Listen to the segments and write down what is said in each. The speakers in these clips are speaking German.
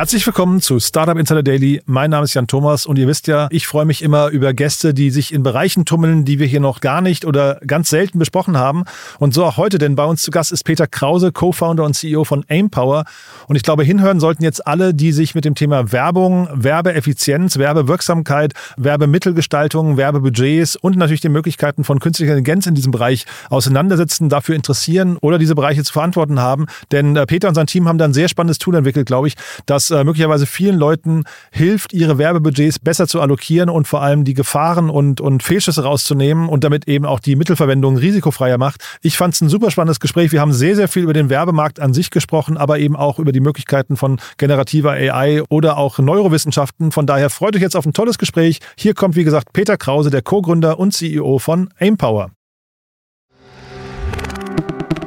Herzlich willkommen zu Startup Insider Daily. Mein Name ist Jan Thomas und ihr wisst ja, ich freue mich immer über Gäste, die sich in Bereichen tummeln, die wir hier noch gar nicht oder ganz selten besprochen haben. Und so auch heute, denn bei uns zu Gast ist Peter Krause, Co-Founder und CEO von Aimpower. Und ich glaube, hinhören sollten jetzt alle, die sich mit dem Thema Werbung, Werbeeffizienz, Werbewirksamkeit, Werbemittelgestaltung, Werbebudgets und natürlich den Möglichkeiten von künstlicher Intelligenz in diesem Bereich auseinandersetzen, dafür interessieren oder diese Bereiche zu verantworten haben. Denn äh, Peter und sein Team haben da ein sehr spannendes Tool entwickelt, glaube ich, das äh, möglicherweise vielen Leuten hilft, ihre Werbebudgets besser zu allokieren und vor allem die Gefahren und, und Fehlschüsse rauszunehmen und damit eben auch die Mittelverwendung risikofreier macht. Ich fand es ein super spannendes Gespräch. Wir haben sehr, sehr viel über den Werbemarkt an sich gesprochen, aber eben auch über die Möglichkeiten von generativer AI oder auch Neurowissenschaften. Von daher freut euch jetzt auf ein tolles Gespräch. Hier kommt, wie gesagt, Peter Krause, der Co-Gründer und CEO von Aimpower.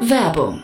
Werbung.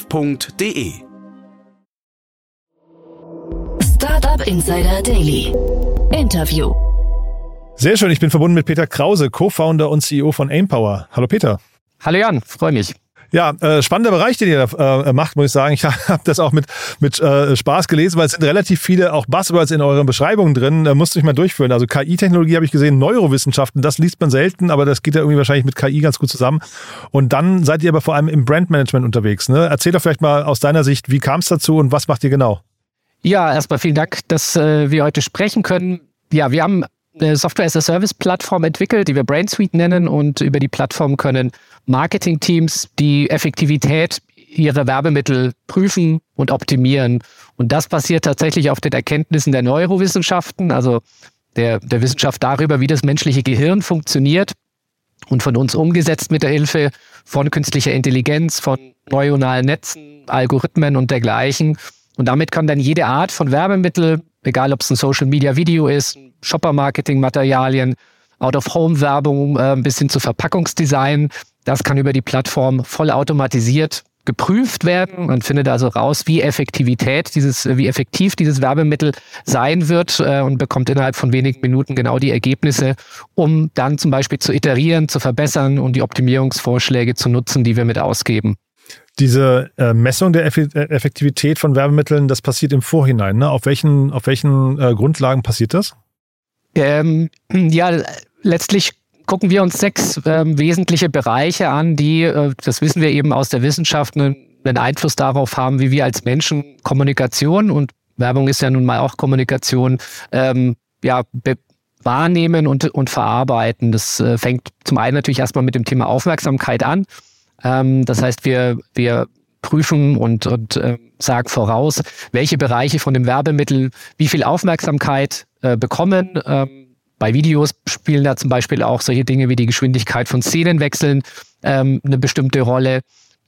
www.startup.de. Startup Insider Daily. Interview. Sehr schön, ich bin verbunden mit Peter Krause, Co-Founder und CEO von Aimpower. Hallo Peter. Hallo Jan, freue mich. Ja, äh, spannender Bereich, den ihr da äh, macht, muss ich sagen. Ich habe das auch mit, mit äh, Spaß gelesen, weil es sind relativ viele auch Buzzwords in euren Beschreibungen drin. Da musst du dich mal durchführen. Also KI-Technologie habe ich gesehen, Neurowissenschaften, das liest man selten, aber das geht ja irgendwie wahrscheinlich mit KI ganz gut zusammen. Und dann seid ihr aber vor allem im Brandmanagement unterwegs. Ne? Erzähl doch vielleicht mal aus deiner Sicht, wie kam es dazu und was macht ihr genau? Ja, erstmal vielen Dank, dass äh, wir heute sprechen können. Ja, wir haben eine Software-as-a-Service-Plattform entwickelt, die wir BrainSuite nennen und über die Plattform können Marketing-Teams die Effektivität ihrer Werbemittel prüfen und optimieren. Und das basiert tatsächlich auf den Erkenntnissen der Neurowissenschaften, also der, der Wissenschaft darüber, wie das menschliche Gehirn funktioniert und von uns umgesetzt mit der Hilfe von künstlicher Intelligenz, von neuronalen Netzen, Algorithmen und dergleichen. Und damit kann dann jede Art von Werbemittel, egal ob es ein Social Media Video ist, Shopper-Marketing-Materialien, Out-of-Home-Werbung äh, bis hin zu Verpackungsdesign, das kann über die Plattform vollautomatisiert geprüft werden. Man findet also raus, wie Effektivität dieses, wie effektiv dieses Werbemittel sein wird äh, und bekommt innerhalb von wenigen Minuten genau die Ergebnisse, um dann zum Beispiel zu iterieren, zu verbessern und die Optimierungsvorschläge zu nutzen, die wir mit ausgeben. Diese äh, Messung der Eff Effektivität von Werbemitteln, das passiert im Vorhinein. Ne? Auf welchen, auf welchen äh, Grundlagen passiert das? Ähm, ja, letztlich gucken wir uns sechs äh, wesentliche Bereiche an, die, äh, das wissen wir eben aus der Wissenschaft, einen, einen Einfluss darauf haben, wie wir als Menschen Kommunikation und Werbung ist ja nun mal auch Kommunikation, ähm, ja, wahrnehmen und, und verarbeiten. Das äh, fängt zum einen natürlich erstmal mit dem Thema Aufmerksamkeit an. Ähm, das heißt, wir, wir prüfen und, und äh, sagen voraus, welche Bereiche von dem Werbemittel wie viel Aufmerksamkeit äh, bekommen. Ähm, bei Videos spielen da zum Beispiel auch solche Dinge wie die Geschwindigkeit von Szenenwechseln ähm, eine bestimmte Rolle.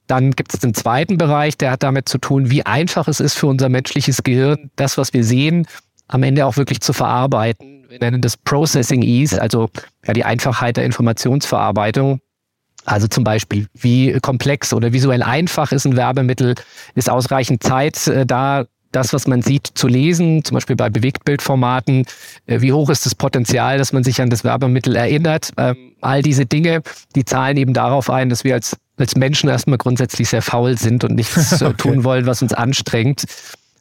Dann gibt es den zweiten Bereich, der hat damit zu tun, wie einfach es ist für unser menschliches Gehirn, das, was wir sehen, am Ende auch wirklich zu verarbeiten. Wir nennen das Processing Ease, also ja, die Einfachheit der Informationsverarbeitung. Also zum Beispiel, wie komplex oder visuell einfach ist ein Werbemittel, ist ausreichend Zeit äh, da, das, was man sieht, zu lesen, zum Beispiel bei Bewegtbildformaten. Äh, wie hoch ist das Potenzial, dass man sich an das Werbemittel erinnert? Ähm, all diese Dinge, die zahlen eben darauf ein, dass wir als, als Menschen erstmal grundsätzlich sehr faul sind und nichts okay. tun wollen, was uns anstrengt.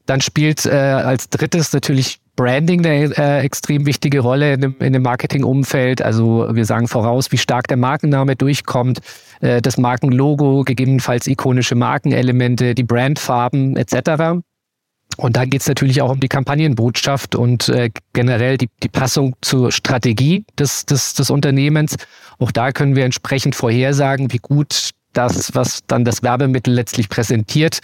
Dann spielt äh, als drittes natürlich Branding eine äh, extrem wichtige Rolle in dem, in dem Marketingumfeld. Also wir sagen voraus, wie stark der Markenname durchkommt, äh, das Markenlogo, gegebenenfalls ikonische Markenelemente, die Brandfarben etc. Und dann geht es natürlich auch um die Kampagnenbotschaft und äh, generell die, die Passung zur Strategie des, des, des Unternehmens. Auch da können wir entsprechend vorhersagen, wie gut das, was dann das Werbemittel letztlich präsentiert,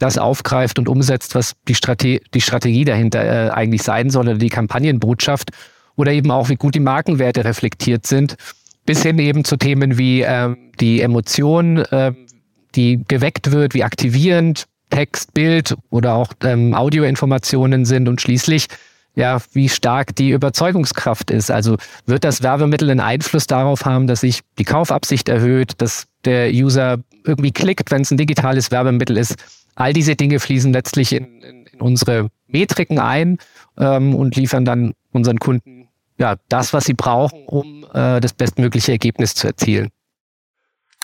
das aufgreift und umsetzt, was die, Strate die Strategie dahinter äh, eigentlich sein soll oder die Kampagnenbotschaft oder eben auch, wie gut die Markenwerte reflektiert sind, bis hin eben zu Themen wie äh, die Emotion, äh, die geweckt wird, wie aktivierend Text, Bild oder auch ähm, Audioinformationen sind und schließlich ja, wie stark die Überzeugungskraft ist. Also wird das Werbemittel einen Einfluss darauf haben, dass sich die Kaufabsicht erhöht, dass der User irgendwie klickt, wenn es ein digitales Werbemittel ist. All diese Dinge fließen letztlich in, in, in unsere Metriken ein ähm, und liefern dann unseren Kunden ja, das, was sie brauchen, um äh, das bestmögliche Ergebnis zu erzielen.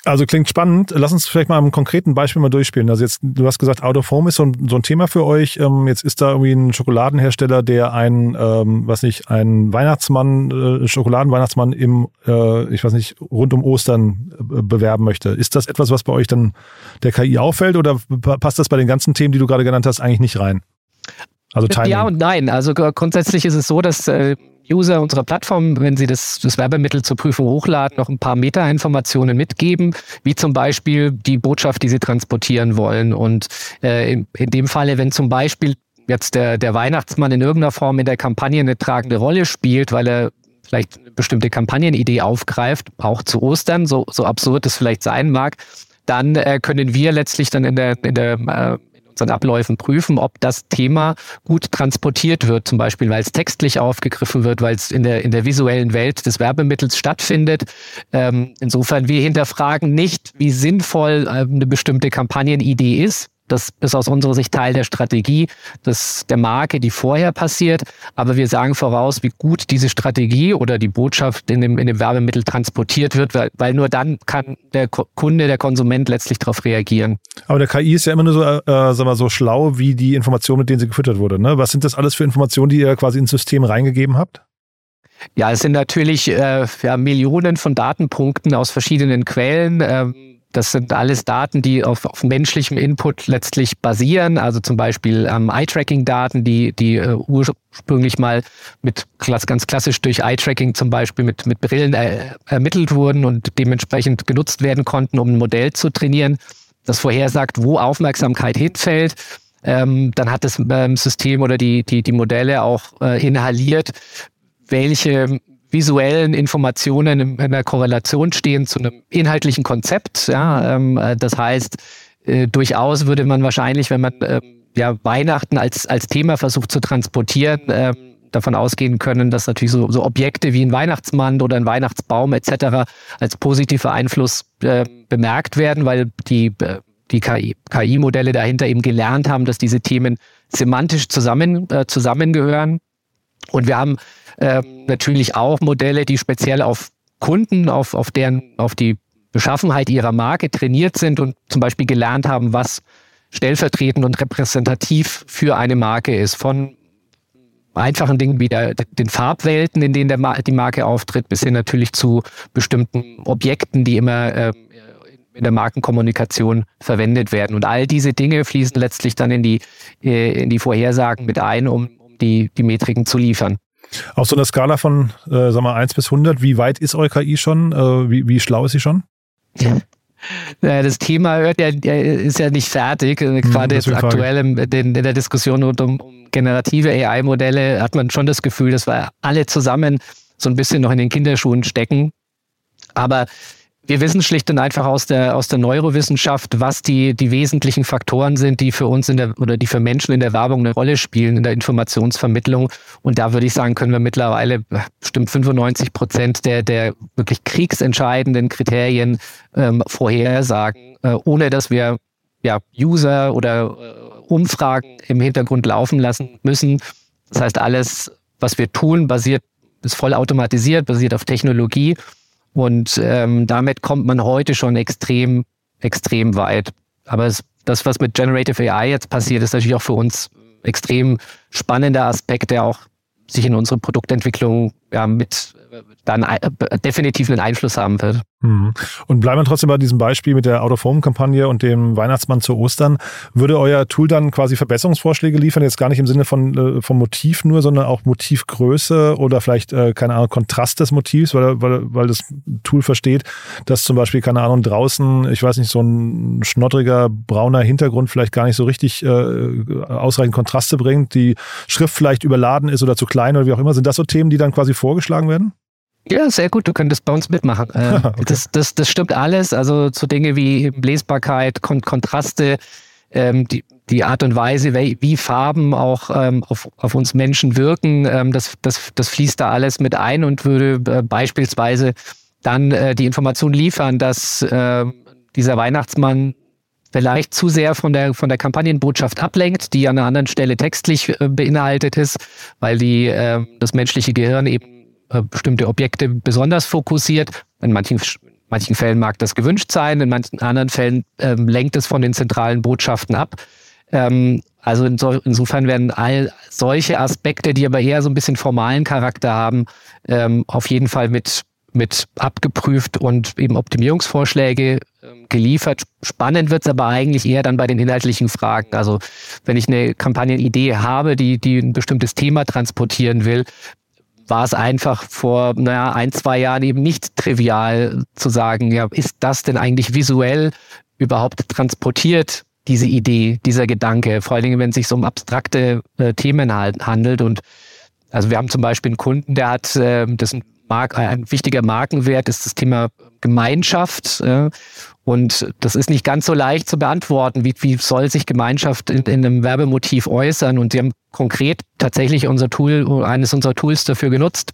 Also klingt spannend. Lass uns vielleicht mal ein konkreten Beispiel mal durchspielen. Also jetzt, du hast gesagt, Out of Home ist so ein, so ein Thema für euch. Ähm, jetzt ist da irgendwie ein Schokoladenhersteller, der einen, ähm, was nicht, einen Weihnachtsmann, äh, Schokoladenweihnachtsmann im, äh, ich weiß nicht, rund um Ostern äh, bewerben möchte. Ist das etwas, was bei euch dann der KI auffällt oder passt das bei den ganzen Themen, die du gerade genannt hast, eigentlich nicht rein? Also Timing. Ja und nein. Also grundsätzlich ist es so, dass äh, User unserer Plattform, wenn sie das, das Werbemittel zur Prüfung hochladen, noch ein paar Meta-Informationen mitgeben, wie zum Beispiel die Botschaft, die sie transportieren wollen. Und äh, in, in dem Falle, wenn zum Beispiel jetzt der, der Weihnachtsmann in irgendeiner Form in der Kampagne eine tragende Rolle spielt, weil er vielleicht eine bestimmte Kampagnenidee aufgreift, auch zu Ostern, so, so absurd es vielleicht sein mag, dann äh, können wir letztlich dann in der, in der äh, unseren Abläufen prüfen, ob das Thema gut transportiert wird, zum Beispiel, weil es textlich aufgegriffen wird, weil es in der, in der visuellen Welt des Werbemittels stattfindet. Ähm, insofern, wir hinterfragen nicht, wie sinnvoll äh, eine bestimmte Kampagnenidee ist, das ist aus unserer Sicht Teil der Strategie des, der Marke, die vorher passiert. Aber wir sagen voraus, wie gut diese Strategie oder die Botschaft in dem, in dem Werbemittel transportiert wird, weil, weil nur dann kann der Kunde, der Konsument letztlich darauf reagieren. Aber der KI ist ja immer nur so, äh, sagen wir so schlau wie die Information, mit denen sie gefüttert wurde. Ne? Was sind das alles für Informationen, die ihr quasi ins System reingegeben habt? Ja, es sind natürlich äh, ja, Millionen von Datenpunkten aus verschiedenen Quellen. Ähm, das sind alles Daten, die auf, auf menschlichem Input letztlich basieren. Also zum Beispiel ähm, Eye-Tracking-Daten, die, die äh, ursprünglich mal mit ganz klassisch durch Eye-Tracking zum Beispiel mit, mit Brillen äh, ermittelt wurden und dementsprechend genutzt werden konnten, um ein Modell zu trainieren, das vorhersagt, wo Aufmerksamkeit hinfällt. Ähm, dann hat das ähm, System oder die, die, die Modelle auch äh, inhaliert, welche visuellen Informationen in einer Korrelation stehen zu einem inhaltlichen Konzept. Ja, ähm, äh, das heißt, äh, durchaus würde man wahrscheinlich, wenn man äh, ja, Weihnachten als, als Thema versucht zu transportieren, äh, davon ausgehen können, dass natürlich so, so Objekte wie ein Weihnachtsmann oder ein Weihnachtsbaum etc. als positiver Einfluss äh, bemerkt werden, weil die, äh, die KI-Modelle dahinter eben gelernt haben, dass diese Themen semantisch zusammen, äh, zusammengehören. Und wir haben ähm, natürlich auch Modelle, die speziell auf Kunden, auf, auf deren, auf die Beschaffenheit ihrer Marke trainiert sind und zum Beispiel gelernt haben, was stellvertretend und repräsentativ für eine Marke ist. Von einfachen Dingen wie der, den Farbwelten, in denen der, die Marke auftritt, bis hin natürlich zu bestimmten Objekten, die immer äh, in der Markenkommunikation verwendet werden. Und all diese Dinge fließen letztlich dann in die, äh, in die Vorhersagen mit ein, um, um die, die Metriken zu liefern. Auf so einer Skala von, äh, sag mal, 1 bis 100, wie weit ist eure KI schon? Äh, wie, wie schlau ist sie schon? Das Thema hört ja, ist ja nicht fertig. Hm, Gerade jetzt aktuell in, in, der Diskussion rund um, um generative AI-Modelle hat man schon das Gefühl, dass wir alle zusammen so ein bisschen noch in den Kinderschuhen stecken. Aber wir wissen schlicht und einfach aus der, aus der Neurowissenschaft, was die, die wesentlichen Faktoren sind, die für uns in der, oder die für Menschen in der Werbung eine Rolle spielen, in der Informationsvermittlung. Und da würde ich sagen, können wir mittlerweile bestimmt 95 Prozent der, der wirklich kriegsentscheidenden Kriterien ähm, vorhersagen, äh, ohne dass wir ja, User oder äh, Umfragen im Hintergrund laufen lassen müssen. Das heißt, alles, was wir tun, basiert, ist voll automatisiert, basiert auf Technologie und ähm, damit kommt man heute schon extrem, extrem weit. Aber es, das, was mit Generative AI jetzt passiert, ist natürlich auch für uns extrem spannender Aspekt, der auch sich in unsere Produktentwicklung ja, mit dann äh, definitiv einen Einfluss haben wird. Mhm. Und bleiben wir trotzdem bei diesem Beispiel mit der Out-of-Home-Kampagne und dem Weihnachtsmann zu Ostern. Würde euer Tool dann quasi Verbesserungsvorschläge liefern? Jetzt gar nicht im Sinne von äh, vom Motiv nur, sondern auch Motivgröße oder vielleicht, äh, keine Ahnung, Kontrast des Motivs, weil, weil, weil das Tool versteht, dass zum Beispiel, keine Ahnung, draußen, ich weiß nicht, so ein schnoddriger, brauner Hintergrund vielleicht gar nicht so richtig äh, ausreichend Kontraste bringt, die Schrift vielleicht überladen ist oder zu klein oder wie auch immer. Sind das so Themen, die dann quasi vorgeschlagen werden? Ja, sehr gut. Du könntest bei uns mitmachen. Äh, okay. das, das, das stimmt alles. Also zu Dinge wie Lesbarkeit, Kon Kontraste, ähm, die, die Art und Weise, wie, wie Farben auch ähm, auf, auf uns Menschen wirken, ähm, das, das, das fließt da alles mit ein und würde äh, beispielsweise dann äh, die Information liefern, dass äh, dieser Weihnachtsmann vielleicht zu sehr von der, von der Kampagnenbotschaft ablenkt, die an einer anderen Stelle textlich äh, beinhaltet ist, weil die, äh, das menschliche Gehirn eben äh, bestimmte Objekte besonders fokussiert. In manchen, manchen Fällen mag das gewünscht sein, in manchen anderen Fällen ähm, lenkt es von den zentralen Botschaften ab. Ähm, also inso, insofern werden all solche Aspekte, die aber eher so ein bisschen formalen Charakter haben, ähm, auf jeden Fall mit, mit abgeprüft und eben Optimierungsvorschläge geliefert. Spannend wird es aber eigentlich eher dann bei den inhaltlichen Fragen. Also wenn ich eine Kampagnenidee habe, die, die ein bestimmtes Thema transportieren will, war es einfach vor naja, ein, zwei Jahren eben nicht trivial zu sagen, ja, ist das denn eigentlich visuell überhaupt transportiert, diese Idee, dieser Gedanke, vor allen Dingen, wenn es sich um abstrakte äh, Themen handelt. Und also wir haben zum Beispiel einen Kunden, der hat, äh, das ein, Mark, ein wichtiger Markenwert ist das Thema Gemeinschaft. Und das ist nicht ganz so leicht zu beantworten. Wie, wie soll sich Gemeinschaft in, in einem Werbemotiv äußern? Und sie haben konkret tatsächlich unser Tool, eines unserer Tools dafür genutzt,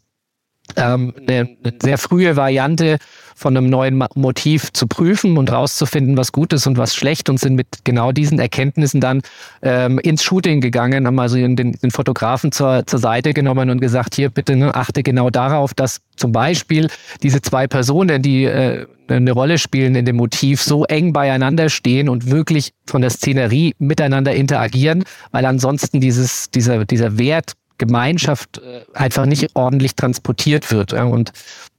ähm, eine, eine sehr frühe Variante von einem neuen Motiv zu prüfen und rauszufinden, was gut ist und was schlecht und sind mit genau diesen Erkenntnissen dann ähm, ins Shooting gegangen, haben also den, den Fotografen zur, zur Seite genommen und gesagt, hier bitte ne, achte genau darauf, dass zum Beispiel diese zwei Personen, die äh, eine Rolle spielen in dem Motiv, so eng beieinander stehen und wirklich von der Szenerie miteinander interagieren, weil ansonsten dieses, dieser, dieser Wert Gemeinschaft äh, einfach nicht ordentlich transportiert wird. Und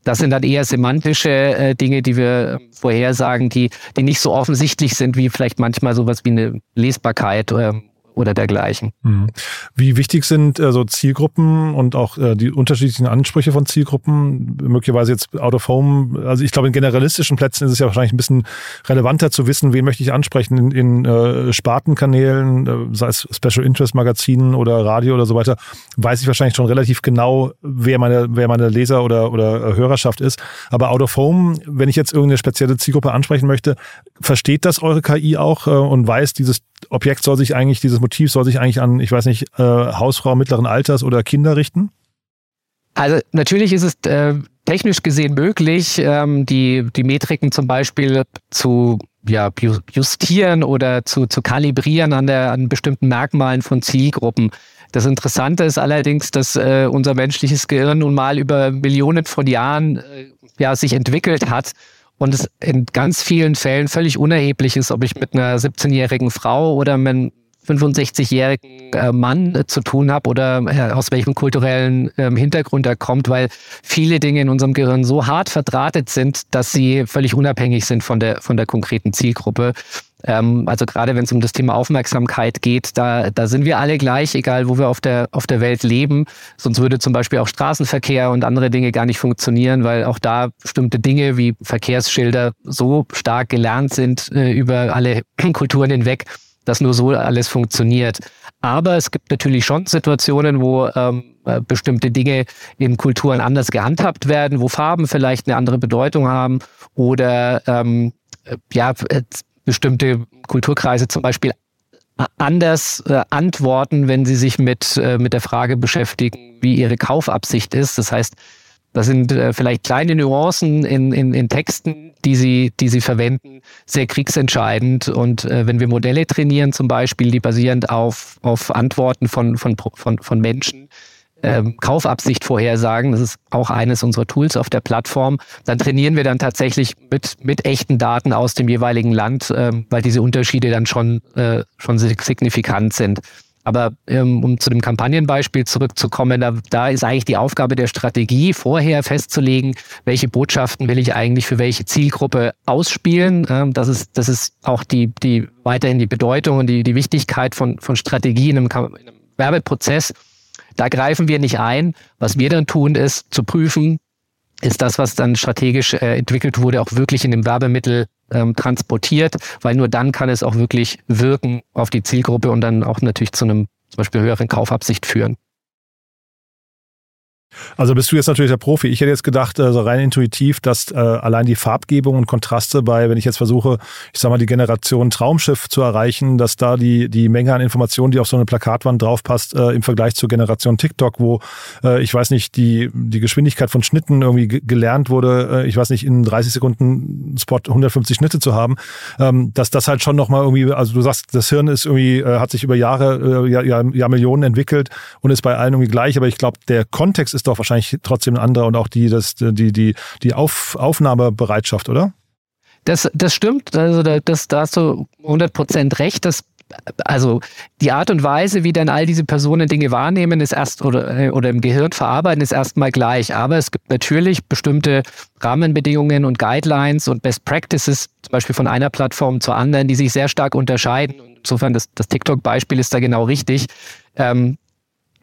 das sind dann eher semantische äh, Dinge, die wir ähm, vorhersagen, die, die nicht so offensichtlich sind wie vielleicht manchmal sowas wie eine Lesbarkeit ähm, oder dergleichen. Mhm. Wie wichtig sind also Zielgruppen und auch äh, die unterschiedlichen Ansprüche von Zielgruppen? Möglicherweise jetzt out of home. Also ich glaube, in generalistischen Plätzen ist es ja wahrscheinlich ein bisschen relevanter zu wissen, wen möchte ich ansprechen in, in äh, Spartenkanälen, äh, sei es Special Interest Magazinen oder Radio oder so weiter. Weiß ich wahrscheinlich schon relativ genau, wer meine, wer meine Leser oder, oder äh, Hörerschaft ist. Aber out of home, wenn ich jetzt irgendeine spezielle Zielgruppe ansprechen möchte, versteht das eure KI auch äh, und weiß, dieses Objekt soll sich eigentlich, dieses Motiv soll sich eigentlich an, ich weiß nicht, äh, Hausfrau mittleren Alters oder Kinder richten? Also natürlich ist es äh, technisch gesehen möglich, ähm, die, die Metriken zum Beispiel zu ja, justieren oder zu, zu kalibrieren an, der, an bestimmten Merkmalen von Zielgruppen. Das Interessante ist allerdings, dass äh, unser menschliches Gehirn nun mal über Millionen von Jahren äh, ja, sich entwickelt hat und es in ganz vielen Fällen völlig unerheblich ist, ob ich mit einer 17-jährigen Frau oder mit 65-jährigen äh, Mann äh, zu tun habe oder äh, aus welchem kulturellen ähm, Hintergrund er kommt, weil viele Dinge in unserem Gehirn so hart verdrahtet sind, dass sie völlig unabhängig sind von der, von der konkreten Zielgruppe. Ähm, also gerade wenn es um das Thema Aufmerksamkeit geht, da, da sind wir alle gleich, egal wo wir auf der, auf der Welt leben. Sonst würde zum Beispiel auch Straßenverkehr und andere Dinge gar nicht funktionieren, weil auch da bestimmte Dinge wie Verkehrsschilder so stark gelernt sind über alle Kulturen hinweg, dass nur so alles funktioniert. Aber es gibt natürlich schon Situationen, wo ähm, äh, bestimmte Dinge in Kulturen anders gehandhabt werden, wo Farben vielleicht eine andere Bedeutung haben oder ähm, äh, ja, bestimmte Kulturkreise zum Beispiel anders äh, antworten, wenn sie sich mit, äh, mit der Frage beschäftigen, wie ihre Kaufabsicht ist. Das heißt, das sind äh, vielleicht kleine Nuancen in, in, in Texten, die sie, die sie verwenden, sehr kriegsentscheidend. Und äh, wenn wir Modelle trainieren, zum Beispiel, die basierend auf, auf Antworten von, von, von, von Menschen, ähm, Kaufabsicht vorhersagen. Das ist auch eines unserer Tools auf der Plattform. Dann trainieren wir dann tatsächlich mit, mit echten Daten aus dem jeweiligen Land, ähm, weil diese Unterschiede dann schon, äh, schon signifikant sind. Aber ähm, um zu dem Kampagnenbeispiel zurückzukommen, da, da ist eigentlich die Aufgabe der Strategie, vorher festzulegen, welche Botschaften will ich eigentlich für welche Zielgruppe ausspielen. Ähm, das, ist, das ist auch die, die weiterhin die Bedeutung und die, die Wichtigkeit von, von Strategie in einem, in einem Werbeprozess. Da greifen wir nicht ein. Was wir dann tun, ist zu prüfen, ist das, was dann strategisch äh, entwickelt wurde, auch wirklich in dem Werbemittel ähm, transportiert, weil nur dann kann es auch wirklich wirken auf die Zielgruppe und dann auch natürlich zu einem zum Beispiel höheren Kaufabsicht führen. Also bist du jetzt natürlich der Profi. Ich hätte jetzt gedacht, also rein intuitiv, dass äh, allein die Farbgebung und Kontraste bei, wenn ich jetzt versuche, ich sag mal, die Generation Traumschiff zu erreichen, dass da die, die Menge an Informationen, die auf so eine Plakatwand draufpasst, äh, im Vergleich zur Generation TikTok, wo äh, ich weiß nicht, die, die Geschwindigkeit von Schnitten irgendwie gelernt wurde, äh, ich weiß nicht, in 30 Sekunden Spot 150 Schnitte zu haben, ähm, dass das halt schon nochmal irgendwie, also du sagst, das Hirn ist irgendwie, äh, hat sich über Jahre, äh, ja, ja, ja Millionen entwickelt und ist bei allen irgendwie gleich, aber ich glaube, der Kontext ist ist doch wahrscheinlich trotzdem ein anderer und auch die, das, die, die, die Auf, Aufnahmebereitschaft, oder? Das, das stimmt, also das, da hast du 100% recht. Das also die Art und Weise, wie dann all diese Personen Dinge wahrnehmen, ist erst oder, oder im Gehirn verarbeiten, ist erstmal gleich. Aber es gibt natürlich bestimmte Rahmenbedingungen und Guidelines und Best Practices, zum Beispiel von einer Plattform zur anderen, die sich sehr stark unterscheiden. Insofern, das, das TikTok-Beispiel ist da genau richtig. Ähm,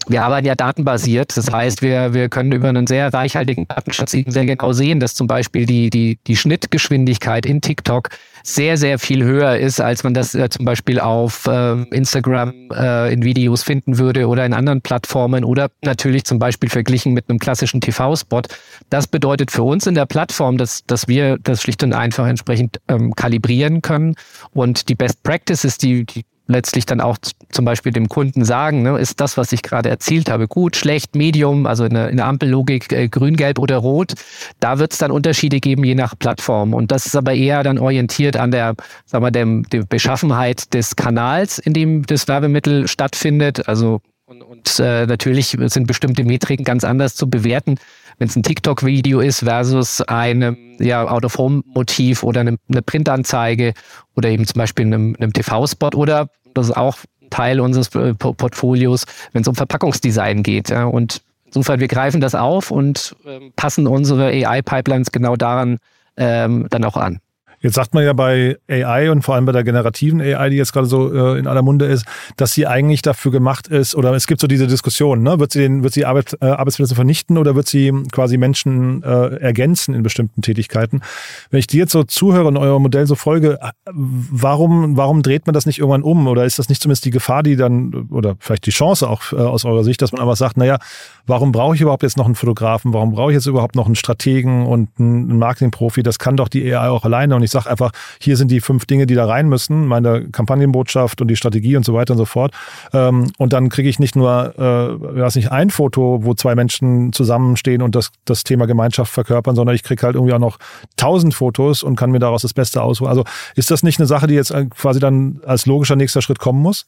wir arbeiten ja datenbasiert. Das heißt, wir, wir können über einen sehr reichhaltigen Datenschatz eben sehr genau sehen, dass zum Beispiel die, die, die Schnittgeschwindigkeit in TikTok sehr, sehr viel höher ist, als man das äh, zum Beispiel auf äh, Instagram äh, in Videos finden würde oder in anderen Plattformen oder natürlich zum Beispiel verglichen mit einem klassischen TV-Spot. Das bedeutet für uns in der Plattform, dass, dass wir das schlicht und einfach entsprechend ähm, kalibrieren können und die Best Practices, die, die letztlich dann auch zum Beispiel dem Kunden sagen, ne, ist das, was ich gerade erzielt habe, gut, schlecht, medium, also in der, in der Ampellogik äh, grün, gelb oder rot. Da wird es dann Unterschiede geben, je nach Plattform. Und das ist aber eher dann orientiert an der, sagen wir, dem, der Beschaffenheit des Kanals, in dem das Werbemittel stattfindet. Also und, und äh, natürlich sind bestimmte Metriken ganz anders zu bewerten, wenn es ein TikTok-Video ist versus ein ja, Out-of-Home-Motiv oder eine, eine Printanzeige oder eben zum Beispiel einem, einem TV-Spot oder das ist auch Teil unseres äh, Portfolios, wenn es um Verpackungsdesign geht. Und insofern, wir greifen das auf und äh, passen unsere AI-Pipelines genau daran ähm, dann auch an. Jetzt sagt man ja bei AI und vor allem bei der generativen AI, die jetzt gerade so äh, in aller Munde ist, dass sie eigentlich dafür gemacht ist, oder es gibt so diese Diskussion, ne? wird sie den, wird sie Arbeit, äh, Arbeitsplätze vernichten oder wird sie quasi Menschen äh, ergänzen in bestimmten Tätigkeiten? Wenn ich dir jetzt so zuhöre und euer Modell so folge, warum, warum dreht man das nicht irgendwann um? Oder ist das nicht zumindest die Gefahr, die dann, oder vielleicht die Chance auch äh, aus eurer Sicht, dass man einfach sagt, naja, warum brauche ich überhaupt jetzt noch einen Fotografen? Warum brauche ich jetzt überhaupt noch einen Strategen und einen Marketingprofi? Das kann doch die AI auch alleine. Und ich sage einfach, hier sind die fünf Dinge, die da rein müssen, meine Kampagnenbotschaft und die Strategie und so weiter und so fort. Ähm, und dann kriege ich nicht nur, äh, weiß nicht, ein Foto, wo zwei Menschen zusammenstehen und das, das Thema Gemeinschaft verkörpern, sondern ich kriege halt irgendwie auch noch tausend Fotos und kann mir daraus das Beste aussuchen. Also ist das nicht eine Sache, die jetzt quasi dann als logischer nächster Schritt kommen muss?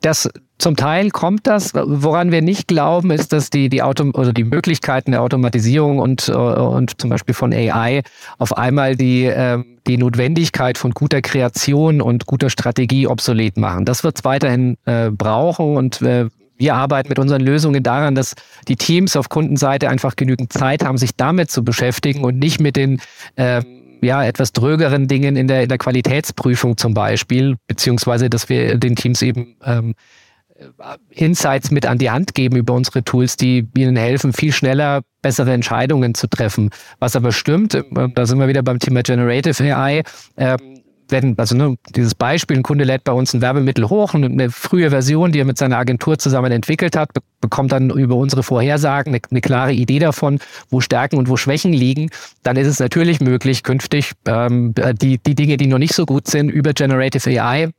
Das zum Teil kommt das. Woran wir nicht glauben, ist, dass die, die, Auto oder die Möglichkeiten der Automatisierung und, äh, und zum Beispiel von AI auf einmal die, ähm, die Notwendigkeit von guter Kreation und guter Strategie obsolet machen. Das wird es weiterhin äh, brauchen und äh, wir arbeiten mit unseren Lösungen daran, dass die Teams auf Kundenseite einfach genügend Zeit haben, sich damit zu beschäftigen und nicht mit den ähm, ja, etwas drögeren Dingen in der, in der Qualitätsprüfung zum Beispiel, beziehungsweise dass wir den Teams eben ähm, Insights mit an die Hand geben über unsere Tools, die ihnen helfen, viel schneller bessere Entscheidungen zu treffen. Was aber stimmt, da sind wir wieder beim Thema Generative AI, ähm, wenn, also ne, dieses Beispiel, ein Kunde lädt bei uns ein Werbemittel hoch, eine frühe Version, die er mit seiner Agentur zusammen entwickelt hat, bekommt dann über unsere Vorhersagen eine, eine klare Idee davon, wo Stärken und wo Schwächen liegen. Dann ist es natürlich möglich, künftig ähm, die, die Dinge, die noch nicht so gut sind, über Generative AI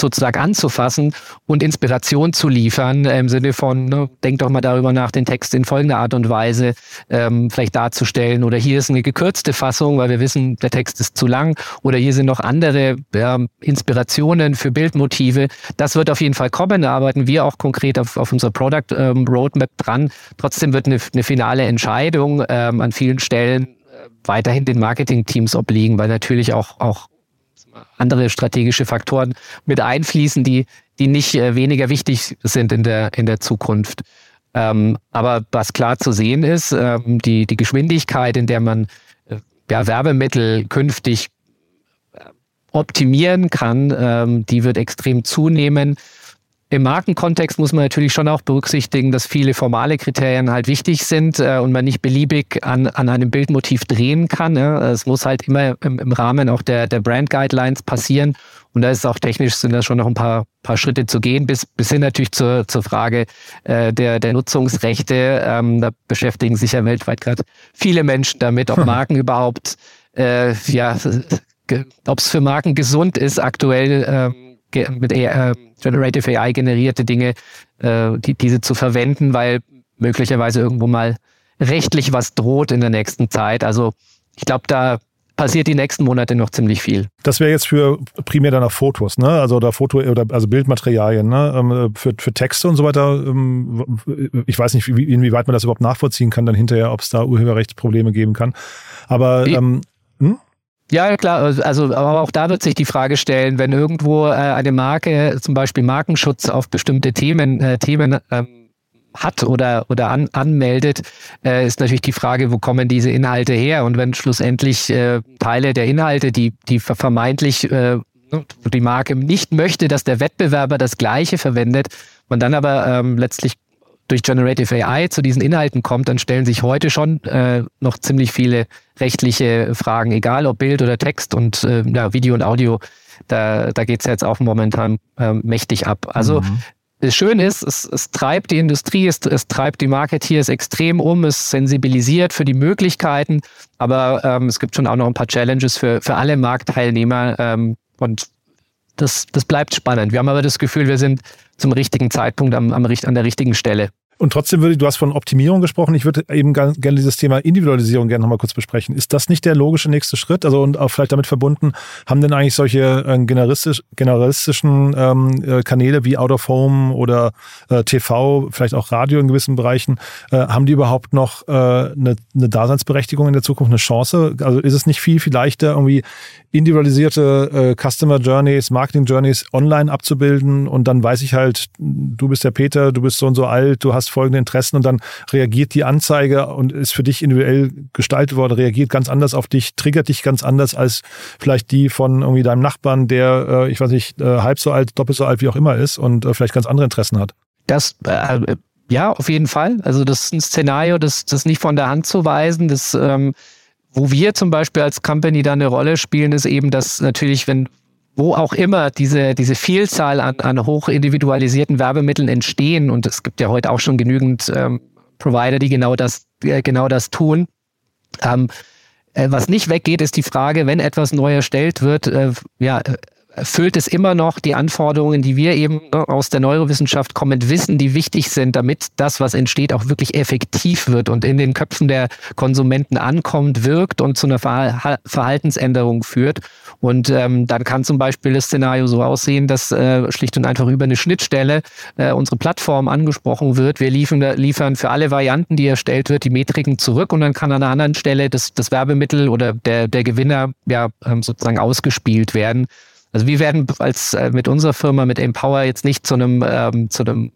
sozusagen anzufassen und Inspiration zu liefern im Sinne von, ne, denk doch mal darüber nach, den Text in folgender Art und Weise ähm, vielleicht darzustellen oder hier ist eine gekürzte Fassung, weil wir wissen, der Text ist zu lang oder hier sind noch andere ja, Inspirationen für Bildmotive. Das wird auf jeden Fall kommen, da arbeiten wir auch konkret auf, auf unserer Product ähm, Roadmap dran. Trotzdem wird eine, eine finale Entscheidung ähm, an vielen Stellen äh, weiterhin den Marketing-Teams obliegen, weil natürlich auch, auch andere strategische Faktoren mit einfließen, die, die nicht äh, weniger wichtig sind in der, in der Zukunft. Ähm, aber was klar zu sehen ist, ähm, die, die Geschwindigkeit, in der man äh, ja, Werbemittel künftig äh, optimieren kann, ähm, die wird extrem zunehmen. Im Markenkontext muss man natürlich schon auch berücksichtigen, dass viele formale Kriterien halt wichtig sind äh, und man nicht beliebig an, an einem Bildmotiv drehen kann. Ne? Es muss halt immer im, im Rahmen auch der, der Brand Guidelines passieren. Und da ist auch technisch sind da schon noch ein paar, paar Schritte zu gehen, bis, bis hin natürlich zur, zur Frage äh, der, der Nutzungsrechte. Ähm, da beschäftigen sich ja weltweit gerade viele Menschen damit, ob Marken überhaupt, äh, ja, ob es für Marken gesund ist, aktuell äh, mit äh, Generative AI generierte Dinge, äh, die, diese zu verwenden, weil möglicherweise irgendwo mal rechtlich was droht in der nächsten Zeit. Also ich glaube, da passiert die nächsten Monate noch ziemlich viel. Das wäre jetzt für primär dann auch Fotos, ne? Also oder Foto oder also Bildmaterialien, ne? Ähm, für, für Texte und so weiter. Ähm, ich weiß nicht, wie, inwieweit man das überhaupt nachvollziehen kann, dann hinterher, ob es da Urheberrechtsprobleme geben kann. Aber ähm, hm? Ja, klar. Also, aber auch da wird sich die Frage stellen, wenn irgendwo äh, eine Marke zum Beispiel Markenschutz auf bestimmte Themen, äh, Themen ähm, hat oder, oder an, anmeldet, äh, ist natürlich die Frage, wo kommen diese Inhalte her? Und wenn schlussendlich äh, Teile der Inhalte, die, die vermeintlich äh, die Marke nicht möchte, dass der Wettbewerber das Gleiche verwendet, man dann aber ähm, letztlich durch Generative AI zu diesen Inhalten kommt, dann stellen sich heute schon äh, noch ziemlich viele rechtliche Fragen, egal ob Bild oder Text und äh, ja, Video und Audio. Da, da geht es jetzt auch momentan äh, mächtig ab. Also mhm. Das Schöne ist, es, es treibt die Industrie, es, es treibt die Marketeers extrem um, es sensibilisiert für die Möglichkeiten, aber ähm, es gibt schon auch noch ein paar Challenges für, für alle Marktteilnehmer ähm, und das, das bleibt spannend. Wir haben aber das Gefühl, wir sind zum richtigen Zeitpunkt am, am, an der richtigen Stelle. Und trotzdem würde, du hast von Optimierung gesprochen. Ich würde eben gerne dieses Thema Individualisierung gerne nochmal kurz besprechen. Ist das nicht der logische nächste Schritt? Also und auch vielleicht damit verbunden, haben denn eigentlich solche äh, generalistisch, generalistischen ähm, äh, Kanäle wie Out of Home oder äh, TV, vielleicht auch Radio in gewissen Bereichen, äh, haben die überhaupt noch äh, eine, eine Daseinsberechtigung in der Zukunft, eine Chance? Also ist es nicht viel, viel leichter, irgendwie individualisierte äh, Customer Journeys, Marketing Journeys online abzubilden und dann weiß ich halt, du bist der Peter, du bist so und so alt, du hast folgende Interessen und dann reagiert die Anzeige und ist für dich individuell gestaltet worden, reagiert ganz anders auf dich, triggert dich ganz anders als vielleicht die von irgendwie deinem Nachbarn, der, äh, ich weiß nicht, äh, halb so alt, doppelt so alt, wie auch immer ist und äh, vielleicht ganz andere Interessen hat. Das äh, ja, auf jeden Fall. Also das ist ein Szenario, das, das nicht von der Hand zu weisen, das ähm, wo wir zum Beispiel als Company da eine Rolle spielen, ist eben, dass natürlich, wenn wo auch immer diese, diese Vielzahl an, an hoch individualisierten Werbemitteln entstehen, und es gibt ja heute auch schon genügend ähm, Provider, die genau das, äh, genau das tun. Ähm, äh, was nicht weggeht, ist die Frage, wenn etwas neu erstellt wird, äh, ja, erfüllt es immer noch die Anforderungen, die wir eben ne, aus der Neurowissenschaft kommend wissen, die wichtig sind, damit das, was entsteht, auch wirklich effektiv wird und in den Köpfen der Konsumenten ankommt, wirkt und zu einer Verhaltensänderung führt. Und ähm, dann kann zum Beispiel das Szenario so aussehen, dass äh, schlicht und einfach über eine Schnittstelle äh, unsere Plattform angesprochen wird. Wir liefern, liefern für alle Varianten, die erstellt wird, die Metriken zurück und dann kann an einer anderen Stelle das, das Werbemittel oder der, der Gewinner ja ähm, sozusagen ausgespielt werden. Also wir werden als äh, mit unserer Firma, mit Empower jetzt nicht zu einem, ähm, zu einem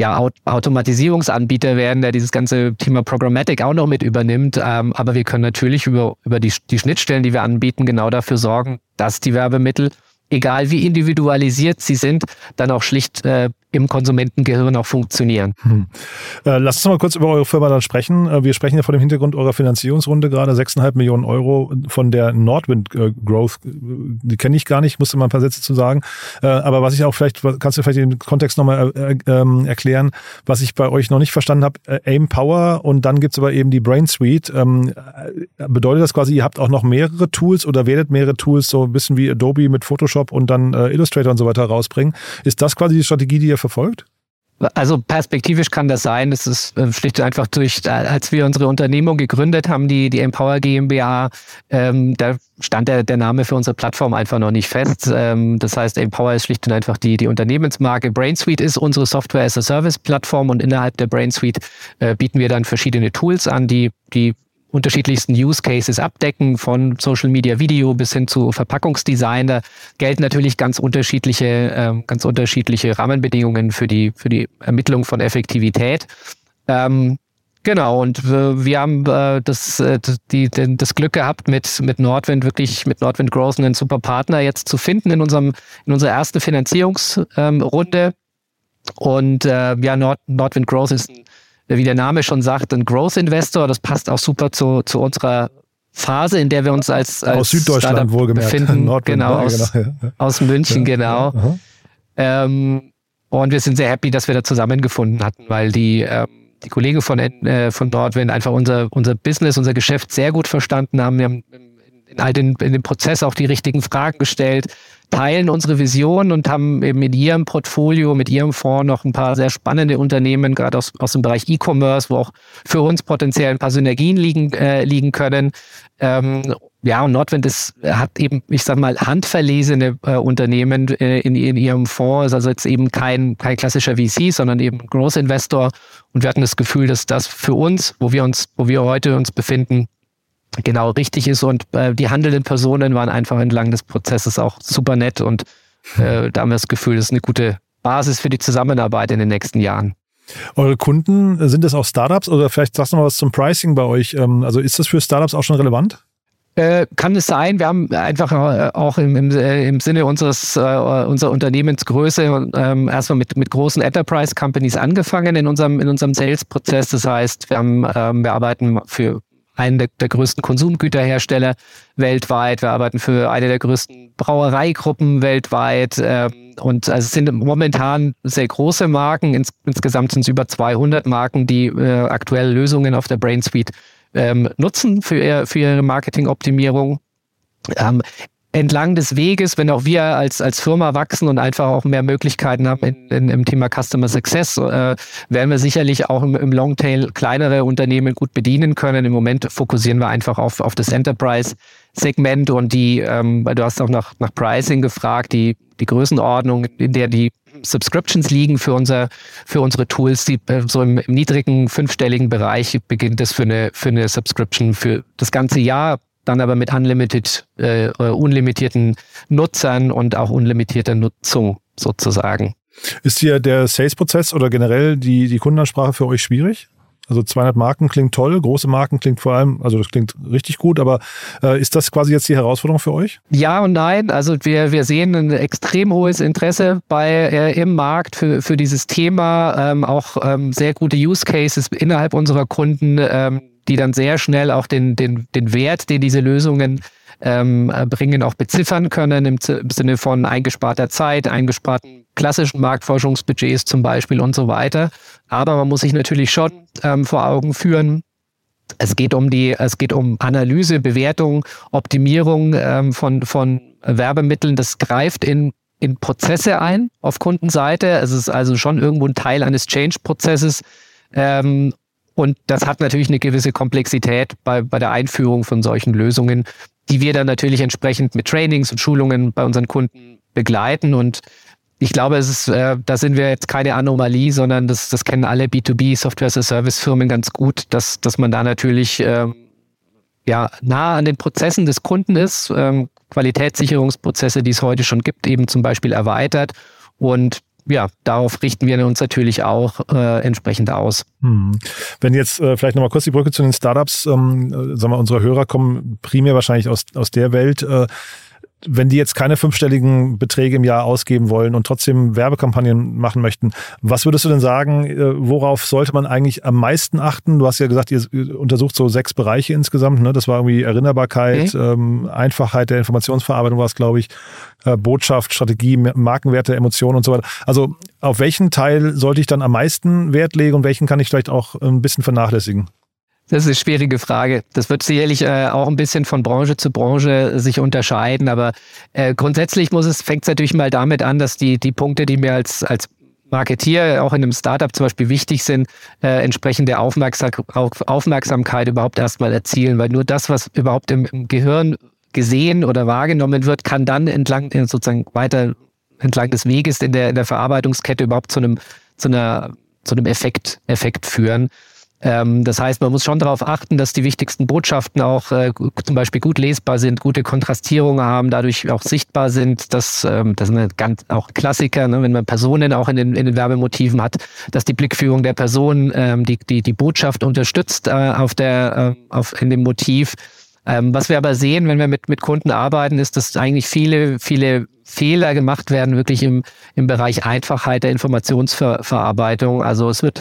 ja, Aut Automatisierungsanbieter werden, der dieses ganze Thema Programmatic auch noch mit übernimmt. Ähm, aber wir können natürlich über, über die, die Schnittstellen, die wir anbieten, genau dafür sorgen, dass die Werbemittel, egal wie individualisiert sie sind, dann auch schlicht äh, im Konsumentengehirn auch funktionieren. Hm. Äh, lass uns mal kurz über eure Firma dann sprechen. Äh, wir sprechen ja vor dem Hintergrund eurer Finanzierungsrunde gerade 6,5 Millionen Euro von der Nordwind äh, Growth. Die kenne ich gar nicht, musste mal ein paar Sätze zu sagen. Aber was ich auch vielleicht, kannst du vielleicht den Kontext nochmal äh, ähm, erklären, was ich bei euch noch nicht verstanden habe, Aim Power und dann gibt's aber eben die Brain Suite. Ähm, bedeutet das quasi, ihr habt auch noch mehrere Tools oder werdet mehrere Tools, so ein bisschen wie Adobe mit Photoshop und dann Illustrator und so weiter rausbringen? Ist das quasi die Strategie, die ihr verfolgt? Also perspektivisch kann das sein. Das ist äh, schlicht und einfach durch, als wir unsere Unternehmung gegründet haben, die, die Empower GmbH, ähm, da stand der, der Name für unsere Plattform einfach noch nicht fest. Ähm, das heißt, Empower ist schlicht und einfach die, die Unternehmensmarke. BrainSuite ist unsere Software as a Service Plattform und innerhalb der BrainSuite äh, bieten wir dann verschiedene Tools an, die, die unterschiedlichsten Use Cases abdecken, von Social Media Video bis hin zu Verpackungsdesign. Da gelten natürlich ganz unterschiedliche, äh, ganz unterschiedliche Rahmenbedingungen für die, für die Ermittlung von Effektivität. Ähm, Genau, und äh, wir haben äh, das, äh, die, den, das Glück gehabt, mit, mit Nordwind wirklich, mit Nordwind Growth einen super Partner jetzt zu finden in unserem, in unserer ersten Finanzierungsrunde. Ähm, und äh, ja, Nord, Nordwind Growth ist, wie der Name schon sagt, ein Growth Investor. Das passt auch super zu, zu unserer Phase, in der wir uns als, als aus Süddeutschland Startup wohlgemerkt befinden. Genau, aus, genau, ja. aus München, Ja, genau. ja. Ähm, und wir sind sehr happy, dass wir da zusammengefunden hatten, weil die, ähm, die Kollegen von, äh, von Nordwind einfach unser, unser Business, unser Geschäft sehr gut verstanden haben. Wir haben in all den, in dem Prozess auch die richtigen Fragen gestellt, teilen unsere Vision und haben eben in ihrem Portfolio, mit ihrem Fonds noch ein paar sehr spannende Unternehmen, gerade aus, aus dem Bereich E-Commerce, wo auch für uns potenziell ein paar Synergien liegen, äh, liegen können. Ähm, ja, und Nordwind ist, hat eben, ich sag mal, handverlesene äh, Unternehmen äh, in, in ihrem Fonds, ist also jetzt eben kein, kein klassischer VC, sondern eben Growth Investor. Und wir hatten das Gefühl, dass das für uns, wo wir uns, wo wir heute uns befinden, genau richtig ist. Und äh, die handelnden Personen waren einfach entlang des Prozesses auch super nett und äh, da haben wir das Gefühl, das ist eine gute Basis für die Zusammenarbeit in den nächsten Jahren. Eure Kunden, äh, sind das auch Startups oder vielleicht sagst du mal was zum Pricing bei euch? Ähm, Also ist das für Startups auch schon relevant? Äh, kann es sein. Wir haben einfach äh, auch im, im, im Sinne unseres äh, unserer Unternehmensgröße ähm, erstmal mit, mit großen Enterprise Companies angefangen in unserem in unserem Sales-Prozess. Das heißt, wir haben ähm, wir arbeiten für einen der, der größten Konsumgüterhersteller weltweit. Wir arbeiten für eine der größten Brauereigruppen weltweit. Ähm, und also es sind momentan sehr große Marken. Ins, insgesamt sind es über 200 Marken, die äh, aktuell Lösungen auf der Brain Suite ähm, nutzen für, für ihre Marketingoptimierung. Ähm, entlang des Weges, wenn auch wir als, als Firma wachsen und einfach auch mehr Möglichkeiten haben in, in, im Thema Customer Success, äh, werden wir sicherlich auch im, im Longtail kleinere Unternehmen gut bedienen können. Im Moment fokussieren wir einfach auf, auf das Enterprise-Segment und die, ähm, du hast auch nach, nach Pricing gefragt, die, die Größenordnung, in der die Subscriptions liegen für, unser, für unsere Tools, die äh, so im, im niedrigen fünfstelligen Bereich beginnt es für eine, für eine Subscription für das ganze Jahr, dann aber mit unlimited, äh, äh, unlimitierten Nutzern und auch unlimitierter Nutzung sozusagen. Ist hier der Sales-Prozess oder generell die, die Kundenansprache für euch schwierig? Also 200 Marken klingt toll, große Marken klingt vor allem, also das klingt richtig gut, aber äh, ist das quasi jetzt die Herausforderung für euch? Ja und nein. Also wir, wir sehen ein extrem hohes Interesse bei, äh, im Markt für, für dieses Thema, ähm, auch ähm, sehr gute Use Cases innerhalb unserer Kunden, ähm, die dann sehr schnell auch den, den, den Wert, den diese Lösungen ähm, bringen, auch beziffern können im, Sinne von eingesparter Zeit, eingesparten klassischen Marktforschungsbudgets zum Beispiel und so weiter. Aber man muss sich natürlich schon ähm, vor Augen führen, es geht um die, es geht um Analyse, Bewertung, Optimierung ähm, von, von Werbemitteln. Das greift in, in Prozesse ein auf Kundenseite. Es ist also schon irgendwo ein Teil eines Change-Prozesses. Ähm, und das hat natürlich eine gewisse Komplexität bei, bei der Einführung von solchen Lösungen, die wir dann natürlich entsprechend mit Trainings und Schulungen bei unseren Kunden begleiten. Und ich glaube, es ist, äh, da sind wir jetzt keine Anomalie, sondern das, das kennen alle B2B Software as a Service Firmen ganz gut, dass, dass man da natürlich ähm, ja, nah an den Prozessen des Kunden ist, ähm, Qualitätssicherungsprozesse, die es heute schon gibt, eben zum Beispiel erweitert. Und ja, darauf richten wir uns natürlich auch äh, entsprechend aus. Hm. Wenn jetzt äh, vielleicht nochmal kurz die Brücke zu den Startups, ähm, äh, sagen wir, unsere Hörer kommen primär wahrscheinlich aus, aus der Welt. Äh, wenn die jetzt keine fünfstelligen Beträge im Jahr ausgeben wollen und trotzdem Werbekampagnen machen möchten, was würdest du denn sagen, äh, worauf sollte man eigentlich am meisten achten? Du hast ja gesagt, ihr untersucht so sechs Bereiche insgesamt. Ne? Das war irgendwie Erinnerbarkeit, Okay. ähm, Einfachheit der Informationsverarbeitung war es, glaube ich, äh, Botschaft, Strategie, Markenwerte, Emotionen und so weiter. Also auf welchen Teil sollte ich dann am meisten Wert legen und welchen kann ich vielleicht auch ein bisschen vernachlässigen? Das ist eine schwierige Frage. Das wird sicherlich äh, auch ein bisschen von Branche zu Branche sich unterscheiden, aber äh, grundsätzlich muss es, fängt es natürlich mal damit an, dass die, die Punkte, die mir als, als Marketier auch in einem Startup zum Beispiel wichtig sind, äh, entsprechende Aufmerksam auf Aufmerksamkeit überhaupt erstmal erzielen, weil nur das, was überhaupt im, im Gehirn gesehen oder wahrgenommen wird, kann dann entlang äh, sozusagen weiter entlang des Weges in der, in der Verarbeitungskette überhaupt zu einem, zu einer, zu einem Effekt, Effekt führen. Ähm, das heißt, man muss schon darauf achten, dass die wichtigsten Botschaften auch äh, zum Beispiel gut lesbar sind, gute Kontrastierungen haben, dadurch auch sichtbar sind. Das, ähm, das sind ganz auch Klassiker, ne? wenn man Personen auch in den, in den Werbemotiven hat, dass die Blickführung der Person ähm, die, die, die Botschaft unterstützt äh, auf der, äh, auf, in dem Motiv. Ähm, was wir aber sehen, wenn wir mit, mit Kunden arbeiten, ist, dass eigentlich viele, viele Fehler gemacht werden, wirklich im, im Bereich Einfachheit der Informationsverarbeitung. Also es wird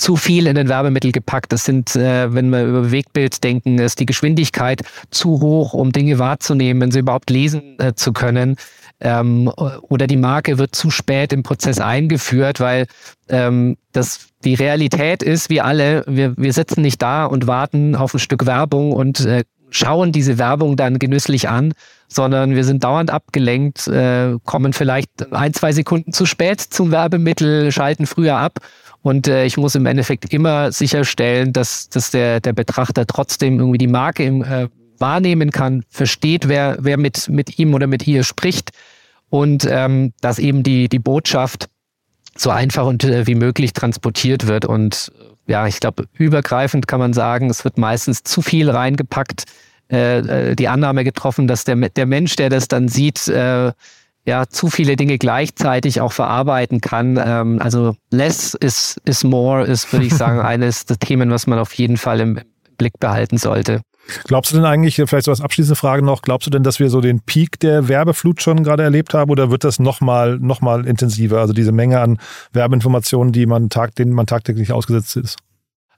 zu viel in den Werbemittel gepackt. Das sind, äh, wenn wir über Bewegtbild denken, ist die Geschwindigkeit zu hoch, um Dinge wahrzunehmen, wenn sie überhaupt lesen äh, zu können. Ähm, oder die Marke wird zu spät im Prozess eingeführt, weil ähm, das die Realität ist, wir alle, wir, wir sitzen nicht da und warten auf ein Stück Werbung und äh, schauen diese Werbung dann genüsslich an, sondern wir sind dauernd abgelenkt, äh, kommen vielleicht ein, zwei Sekunden zu spät zum Werbemittel, schalten früher ab und äh, ich muss im Endeffekt immer sicherstellen, dass, dass der, der Betrachter trotzdem irgendwie die Marke im, äh, wahrnehmen kann, versteht, wer, wer mit, mit ihm oder mit ihr spricht und ähm, dass eben die, die Botschaft so einfach und äh, wie möglich transportiert wird. Und ja, ich glaube, übergreifend kann man sagen, es wird meistens zu viel reingepackt, äh, äh die Annahme getroffen, dass der, der Mensch, der das dann sieht, äh, ja, zu viele Dinge gleichzeitig auch verarbeiten kann. Ähm, also less is, is more ist, würde ich sagen, eines der Themen, was man auf jeden Fall im Blick behalten sollte. Glaubst du denn eigentlich, vielleicht so als abschließende Frage noch, glaubst du denn, dass wir so den Peak der Werbeflut schon gerade erlebt haben oder wird das nochmal noch mal intensiver? Also diese Menge an Werbeinformationen, die man tag, denen man tagtäglich ausgesetzt ist?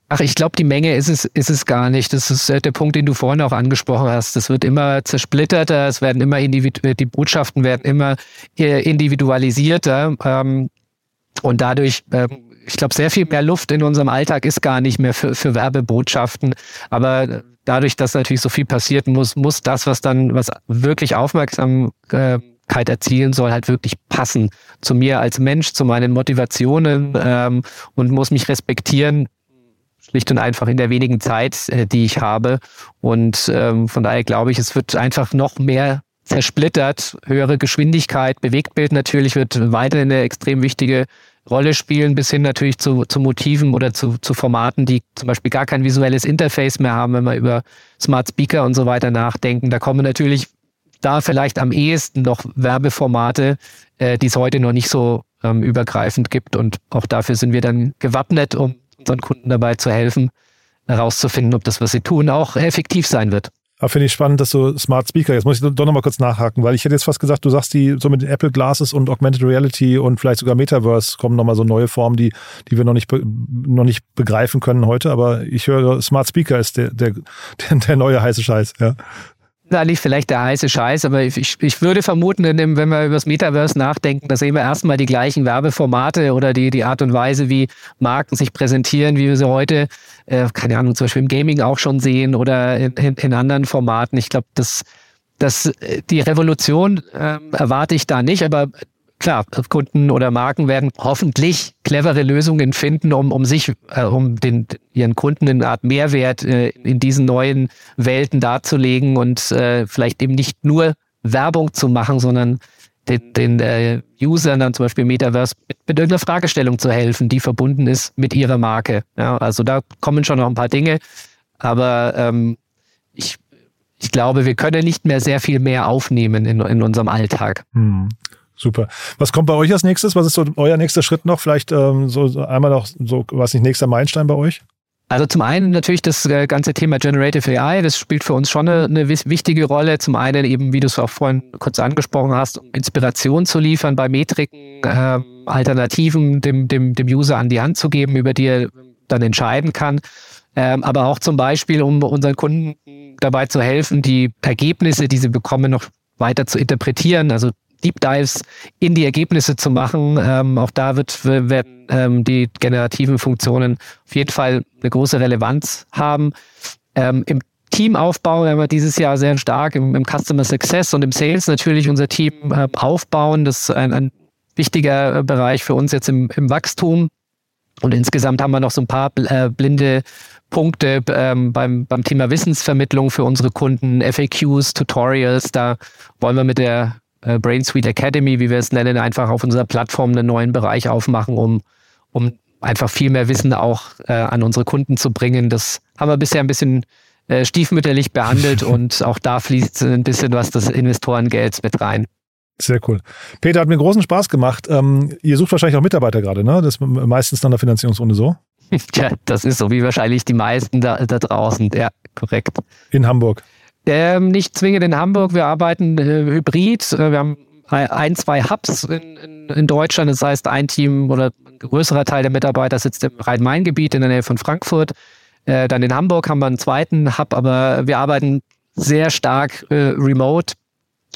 Ach, ich glaube, die Menge ist es, ist es gar nicht. Das ist äh, der Punkt, den du vorhin auch angesprochen hast. Das wird immer zersplitterter, es werden immer individu die Botschaften werden immer äh, individualisierter. Ähm, und dadurch, ähm, ich glaube, sehr viel mehr Luft in unserem Alltag ist gar nicht mehr für, für Werbebotschaften. Aber dadurch, dass natürlich so viel passiert muss, muss das, was dann, was wirklich Aufmerksamkeit erzielen soll, halt wirklich passen zu mir als Mensch, zu meinen Motivationen ähm, und muss mich respektieren, schlicht und einfach in der wenigen Zeit, äh, die ich habe. Und ähm, von daher glaube ich, es wird einfach noch mehr zersplittert, höhere Geschwindigkeit, Bewegtbild natürlich wird weiterhin eine extrem wichtige Rolle spielen, bis hin natürlich zu, zu Motiven oder zu, zu Formaten, die zum Beispiel gar kein visuelles Interface mehr haben, wenn wir über Smart Speaker und so weiter nachdenken. Da kommen natürlich da vielleicht am ehesten noch Werbeformate, äh, die es heute noch nicht so ähm, übergreifend gibt. Und auch dafür sind wir dann gewappnet, um unseren Kunden dabei zu helfen, herauszufinden, ob das, was sie tun, auch effektiv sein wird. Aber finde ich spannend, dass du Smart Speaker, jetzt muss ich doch nochmal kurz nachhaken, weil ich hätte jetzt fast gesagt, du sagst, die so mit Apple Glasses und Augmented Reality und vielleicht sogar Metaverse kommen nochmal so neue Formen, die, die wir noch nicht, noch nicht begreifen können heute. Aber ich höre, Smart Speaker ist der, der, der, der neue heiße Scheiß, ja da liegt vielleicht der heiße Scheiß, aber ich, ich würde vermuten, dem, wenn wir über das Metaverse nachdenken, dass eben erstmal die gleichen Werbeformate oder die, die Art und Weise, wie Marken sich präsentieren, wie wir sie heute, äh, keine Ahnung, zum Beispiel im Gaming auch schon sehen oder in, in, in anderen Formaten. Ich glaube, das, das, äh, die Revolution äh, erwarte ich da nicht, aber klar, Kunden oder Marken werden hoffentlich clevere Lösungen finden, um, um sich, äh, um den, ihren Kunden eine Art Mehrwert äh, in diesen neuen Welten darzulegen und äh, vielleicht eben nicht nur Werbung zu machen, sondern den, den äh, Usern dann zum Beispiel Metaverse mit, mit irgendeiner Fragestellung zu helfen, die verbunden ist mit ihrer Marke. Ja, also da kommen schon noch ein paar Dinge, aber ähm, ich, ich glaube, wir können nicht mehr sehr viel mehr aufnehmen in, in unserem Alltag. Hm. Super. Was kommt bei euch als nächstes? Was ist so euer nächster Schritt noch? Vielleicht ähm, so, einmal noch so, was nicht, nächster Meilenstein bei euch? Also zum einen natürlich das äh, ganze Thema Generative AI, das spielt für uns schon eine, eine wichtige Rolle. Zum einen eben, wie du es auch vorhin kurz angesprochen hast, um Inspiration zu liefern bei Metriken, äh, Alternativen dem, dem, dem User an die Hand zu geben, über die er dann entscheiden kann. Ähm, aber auch zum Beispiel, um unseren Kunden dabei zu helfen, die Ergebnisse, die sie bekommen, noch weiter zu interpretieren. Also Deep Dives in die Ergebnisse zu machen. Ähm, auch da wird, werden ähm, die generativen Funktionen auf jeden Fall eine große Relevanz haben. Ähm, Im Teamaufbau werden wir dieses Jahr sehr stark im, im Customer Success und im Sales natürlich unser Team äh, aufbauen. Das ist ein, ein wichtiger äh, Bereich für uns jetzt im, im Wachstum. Und insgesamt haben wir noch so ein paar äh, blinde Punkte ähm, beim, beim Thema Wissensvermittlung für unsere Kunden, FAQs, Tutorials. Da wollen wir mit der äh, Brain Suite Academy, wie wir es nennen, einfach auf unserer Plattform einen neuen Bereich aufmachen, um, um einfach viel mehr Wissen auch äh, an unsere Kunden zu bringen. Das haben wir bisher ein bisschen äh, stiefmütterlich behandelt und auch da fließt ein bisschen was des Investorengelds mit rein. Sehr cool. Peter, hat mir großen Spaß gemacht. Ähm, ihr sucht wahrscheinlich auch Mitarbeiter gerade, ne? Das ist meistens nach der Finanzierungsrunde so. Ja, das ist so wie wahrscheinlich die meisten da, da draußen. Ja, korrekt. In Hamburg. Ähm, nicht zwingend in Hamburg. Wir arbeiten äh, hybrid. Äh, wir haben ein, zwei Hubs in, in, in, Deutschland. Das heißt, ein Team oder ein größerer Teil der Mitarbeiter sitzt im Rhein-Main-Gebiet in der Nähe von Frankfurt. Äh, dann in Hamburg haben wir einen zweiten Hub, aber wir arbeiten sehr stark äh, remote.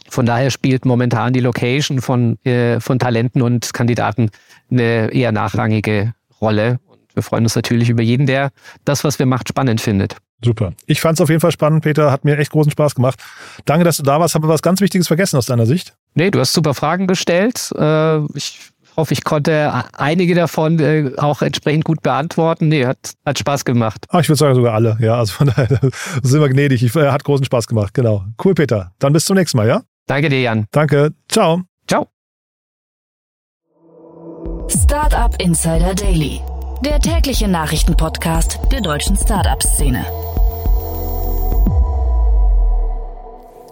Von daher spielt momentan die Location von, äh, von Talenten und Kandidaten eine eher nachrangige Rolle. Und wir freuen uns natürlich über jeden, der das, was wir macht, spannend findet. Super. Ich fand es auf jeden Fall spannend, Peter. Hat mir echt großen Spaß gemacht. Danke, dass du da warst. Haben wir was ganz Wichtiges vergessen aus deiner Sicht? Nee, du hast super Fragen gestellt. Äh, ich hoffe, ich konnte einige davon äh, auch entsprechend gut beantworten. Nee, hat, hat Spaß gemacht. Ach, ich würde sagen sogar alle. Ja, also von daher sind wir gnädig. Ich, äh, hat großen Spaß gemacht. Genau. Cool, Peter. Dann bis zum nächsten Mal, ja? Danke dir, Jan. Danke. Ciao. Ciao. Startup Insider Daily der tägliche Nachrichtenpodcast der deutschen Startup-Szene.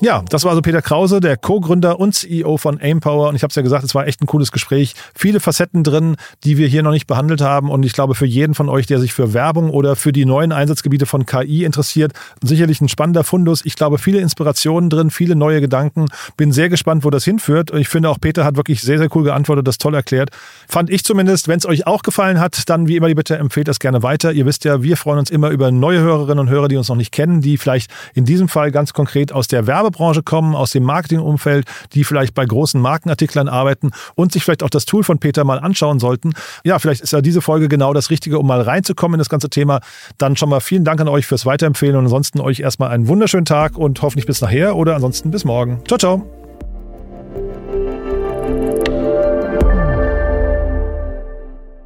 Ja, das war also Peter Krause, der Co-Gründer und CEO von Aimpower. Und ich habe es ja gesagt, es war echt ein cooles Gespräch. Viele Facetten drin, die wir hier noch nicht behandelt haben. Und ich glaube, für jeden von euch, der sich für Werbung oder für die neuen Einsatzgebiete von KI interessiert, sicherlich ein spannender Fundus. Ich glaube, viele Inspirationen drin, viele neue Gedanken. Bin sehr gespannt, wo das hinführt. Ich finde auch, Peter hat wirklich sehr, sehr cool geantwortet, das toll erklärt. Fand ich zumindest. Wenn es euch auch gefallen hat, dann wie immer die Bitte empfehlt das gerne weiter. Ihr wisst ja, wir freuen uns immer über neue Hörerinnen und Hörer, die uns noch nicht kennen, die vielleicht in diesem Fall ganz konkret aus der Werbung Werbebranche kommen, aus dem Marketingumfeld, die vielleicht bei großen Markenartiklern arbeiten und sich vielleicht auch das Tool von Peter mal anschauen sollten. Ja, vielleicht ist ja diese Folge genau das Richtige, um mal reinzukommen in das ganze Thema. Dann schon mal vielen Dank an euch fürs Weiterempfehlen und ansonsten euch erstmal einen wunderschönen Tag und hoffentlich bis nachher oder ansonsten bis morgen. Ciao, ciao.